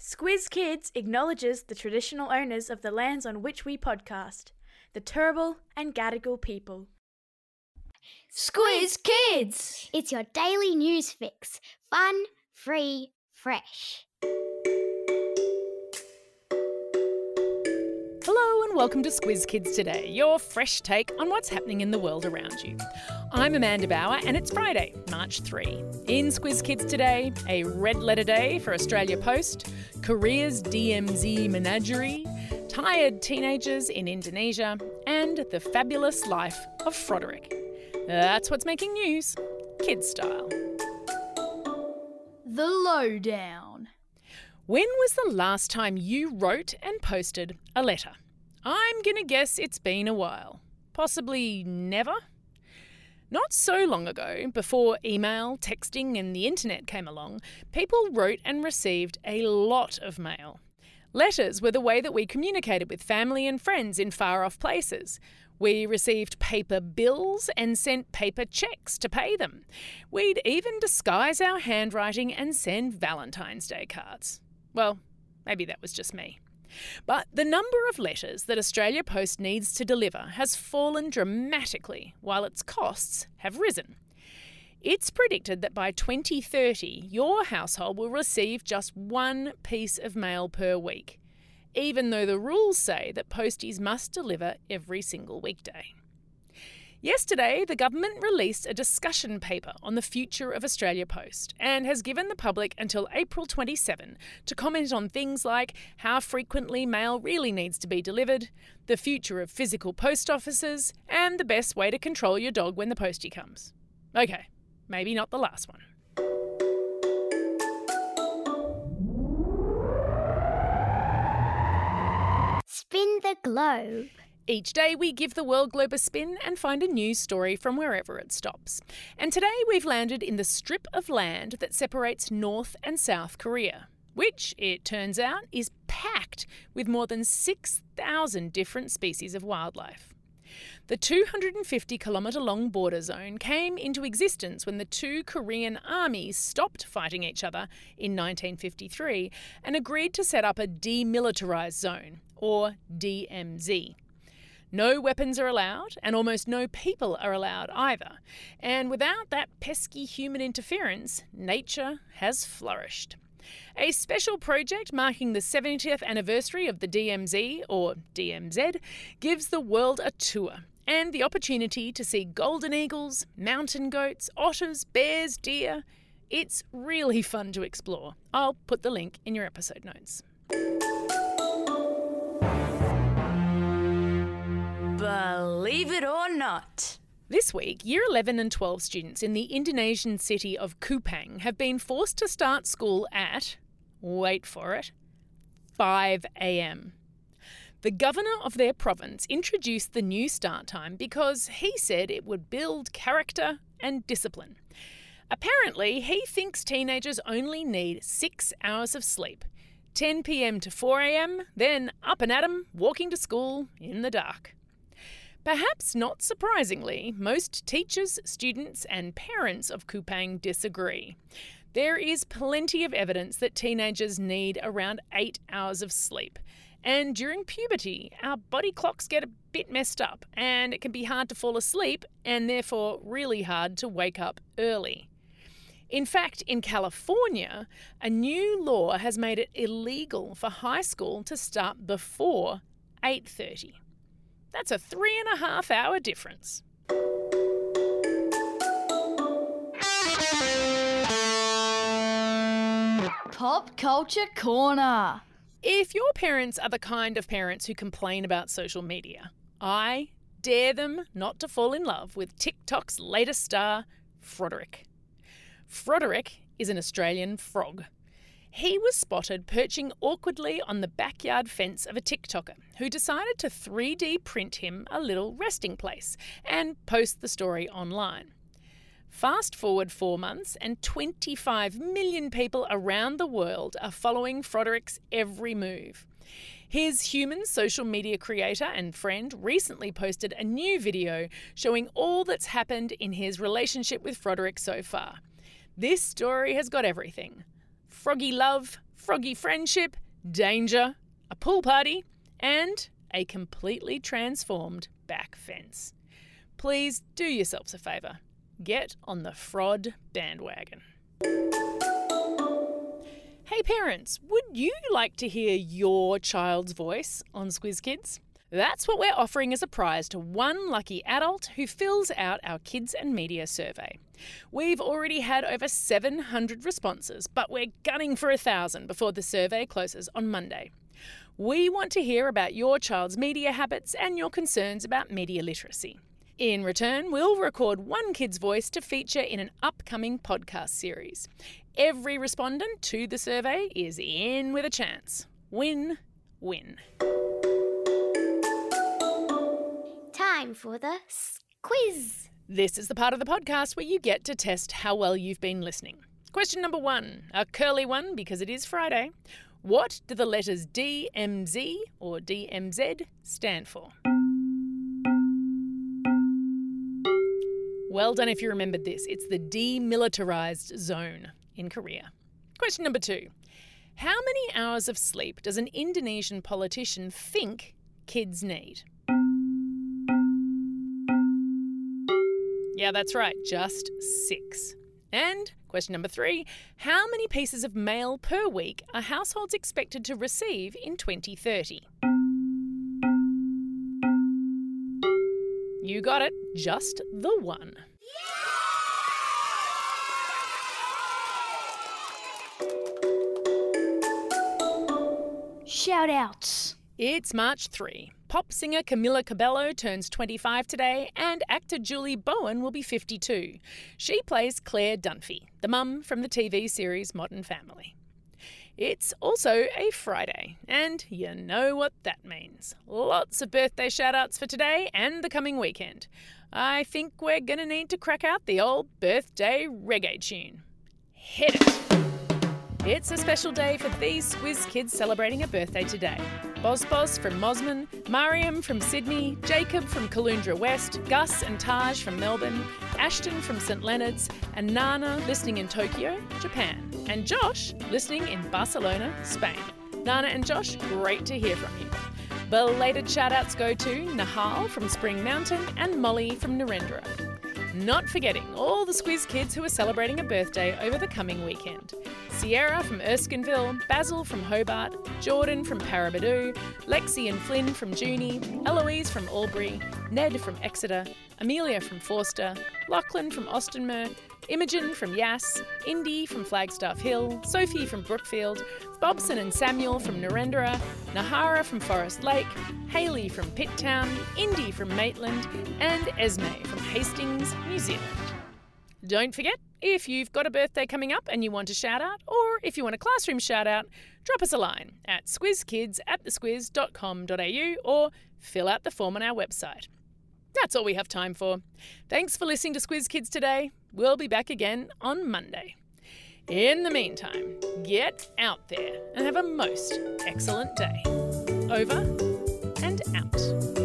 Squiz Kids acknowledges the traditional owners of the lands on which we podcast, the Turrbal and Gadigal people. Squiz Kids! It's your daily news fix. Fun, free, fresh. Welcome to Squiz Kids Today, your fresh take on what's happening in the world around you. I'm Amanda Bauer and it's Friday, March 3. In Squiz Kids Today, a red letter day for Australia Post, Korea's DMZ menagerie, tired teenagers in Indonesia, and the fabulous life of Froderick. That's what's making news, kid style. The Lowdown. When was the last time you wrote and posted a letter? I'm gonna guess it's been a while. Possibly never? Not so long ago, before email, texting, and the internet came along, people wrote and received a lot of mail. Letters were the way that we communicated with family and friends in far off places. We received paper bills and sent paper checks to pay them. We'd even disguise our handwriting and send Valentine's Day cards. Well, maybe that was just me. But the number of letters that Australia Post needs to deliver has fallen dramatically, while its costs have risen. It's predicted that by 2030, your household will receive just one piece of mail per week, even though the rules say that posties must deliver every single weekday. Yesterday, the government released a discussion paper on the future of Australia Post and has given the public until April 27 to comment on things like how frequently mail really needs to be delivered, the future of physical post offices, and the best way to control your dog when the postie comes. Okay, maybe not the last one. Spin the globe. Each day, we give the world globe a spin and find a news story from wherever it stops. And today, we've landed in the strip of land that separates North and South Korea, which, it turns out, is packed with more than 6,000 different species of wildlife. The 250 kilometre long border zone came into existence when the two Korean armies stopped fighting each other in 1953 and agreed to set up a demilitarised zone, or DMZ. No weapons are allowed, and almost no people are allowed either. And without that pesky human interference, nature has flourished. A special project marking the 70th anniversary of the DMZ, or DMZ, gives the world a tour and the opportunity to see golden eagles, mountain goats, otters, bears, deer. It's really fun to explore. I'll put the link in your episode notes. Not. This week, Year 11 and 12 students in the Indonesian city of Kupang have been forced to start school at, wait for it, 5 am. The governor of their province introduced the new start time because he said it would build character and discipline. Apparently, he thinks teenagers only need six hours of sleep 10 pm to 4 am, then up and at 'em, walking to school in the dark. Perhaps not surprisingly, most teachers, students, and parents of Kupang disagree. There is plenty of evidence that teenagers need around eight hours of sleep. And during puberty, our body clocks get a bit messed up, and it can be hard to fall asleep, and therefore really hard to wake up early. In fact, in California, a new law has made it illegal for high school to start before 8:30. That's a three and a half hour difference. Pop Culture Corner. If your parents are the kind of parents who complain about social media, I dare them not to fall in love with TikTok's latest star, Froderick. Froderick is an Australian frog. He was spotted perching awkwardly on the backyard fence of a TikToker who decided to 3D print him a little resting place and post the story online. Fast forward four months, and 25 million people around the world are following Froderick's every move. His human social media creator and friend recently posted a new video showing all that's happened in his relationship with Froderick so far. This story has got everything froggy love, froggy friendship, danger, a pool party, and a completely transformed back fence. Please do yourselves a favour. Get on the fraud bandwagon. Hey parents, would you like to hear your child's voice on Squiz Kids? That's what we're offering as a prize to one lucky adult who fills out our Kids and Media survey. We've already had over 700 responses, but we're gunning for a thousand before the survey closes on Monday. We want to hear about your child's media habits and your concerns about media literacy. In return, we'll record one kid's voice to feature in an upcoming podcast series. Every respondent to the survey is in with a chance. Win win. Time for the quiz. This is the part of the podcast where you get to test how well you've been listening. Question number one, a curly one because it is Friday. What do the letters DMZ or DMZ stand for? Well done if you remembered this. It's the demilitarized zone in Korea. Question number two How many hours of sleep does an Indonesian politician think kids need? Yeah, that's right, just six. And question number three How many pieces of mail per week are households expected to receive in 2030? You got it, just the one. Shout outs. It's March 3. Pop singer Camila Cabello turns 25 today, and actor Julie Bowen will be 52. She plays Claire Dunphy, the mum from the TV series Modern Family. It's also a Friday, and you know what that means. Lots of birthday shout outs for today and the coming weekend. I think we're gonna need to crack out the old birthday reggae tune. Hit it! It's a special day for these Squiz kids celebrating a birthday today. Boz from Mosman, Mariam from Sydney, Jacob from Caloundra West, Gus and Taj from Melbourne, Ashton from St Leonard's, and Nana listening in Tokyo, Japan, and Josh listening in Barcelona, Spain. Nana and Josh, great to hear from you. Belated shoutouts go to Nahal from Spring Mountain and Molly from Narendra. Not forgetting all the Squiz kids who are celebrating a birthday over the coming weekend. Sierra from Erskineville, Basil from Hobart, Jordan from Paraburdoo, Lexi and Flynn from Junee, Eloise from Albury, Ned from Exeter, Amelia from Forster, Lachlan from Austinmer, Imogen from Yass, Indy from Flagstaff Hill, Sophie from Brookfield, Bobson and Samuel from Narendra, Nahara from Forest Lake, Haley from Pitt Town, Indy from Maitland, and Esme from Hastings, New Zealand. Don't forget, if you've got a birthday coming up and you want a shout out, or if you want a classroom shout out, drop us a line at squizkids at thesquiz.com.au or fill out the form on our website. That's all we have time for. Thanks for listening to Squiz Kids today. We'll be back again on Monday. In the meantime, get out there and have a most excellent day. Over and out.